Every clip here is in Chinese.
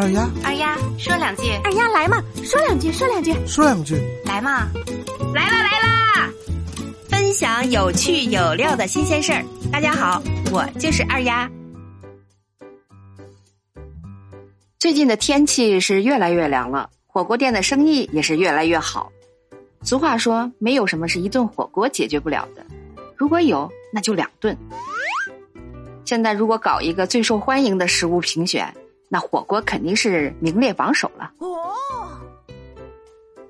二丫，二丫说两句，二丫来嘛，说两句，说两句，说两句，来嘛，来啦来啦！分享有趣有料的新鲜事儿。大家好，我就是二丫。最近的天气是越来越凉了，火锅店的生意也是越来越好。俗话说，没有什么是一顿火锅解决不了的，如果有，那就两顿。现在如果搞一个最受欢迎的食物评选。那火锅肯定是名列榜首了。哦，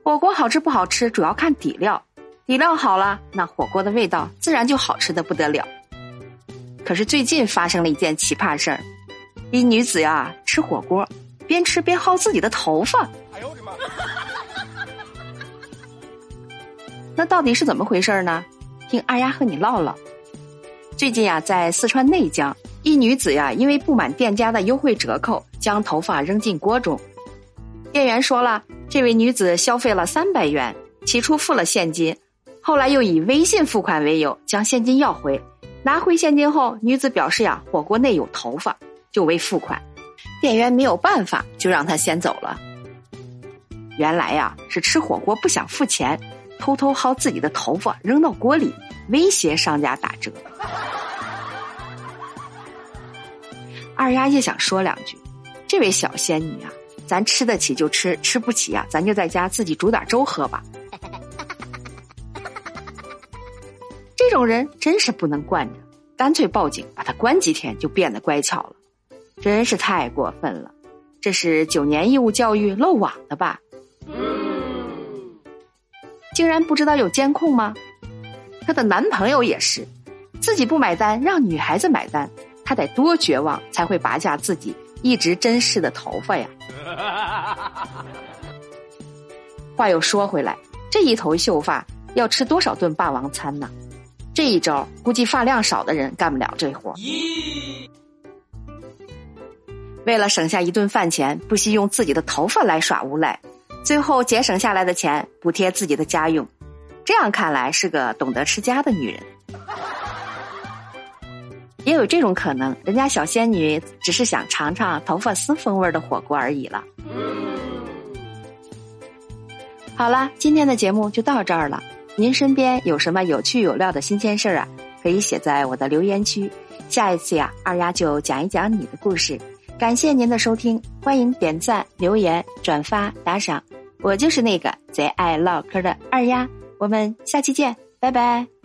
火锅好吃不好吃，主要看底料。底料好了，那火锅的味道自然就好吃的不得了。可是最近发生了一件奇葩事儿，一女子呀吃火锅，边吃边薅自己的头发。哎呦我的妈！那到底是怎么回事呢？听二丫和你唠唠。最近呀，在四川内江。一女子呀，因为不满店家的优惠折扣，将头发扔进锅中。店员说了，这位女子消费了三百元，起初付了现金，后来又以微信付款为由将现金要回。拿回现金后，女子表示呀，火锅内有头发，就未付款。店员没有办法，就让她先走了。原来呀，是吃火锅不想付钱，偷偷薅自己的头发扔到锅里，威胁商家打折。二丫也想说两句，这位小仙女啊，咱吃得起就吃，吃不起呀，咱就在家自己煮点粥喝吧。这种人真是不能惯着，干脆报警把他关几天，就变得乖巧了。真是太过分了，这是九年义务教育漏网的吧？竟然不知道有监控吗？她的男朋友也是，自己不买单，让女孩子买单。他得多绝望才会拔下自己一直珍视的头发呀！话又说回来，这一头秀发要吃多少顿霸王餐呢？这一招估计发量少的人干不了这活。为了省下一顿饭钱，不惜用自己的头发来耍无赖，最后节省下来的钱补贴自己的家用。这样看来是个懂得持家的女人。也有这种可能，人家小仙女只是想尝尝头发丝风味的火锅而已了。好了，今天的节目就到这儿了。您身边有什么有趣有料的新鲜事儿啊？可以写在我的留言区。下一次呀，二丫就讲一讲你的故事。感谢您的收听，欢迎点赞、留言、转发、打赏。我就是那个贼爱唠嗑的二丫。我们下期见，拜拜。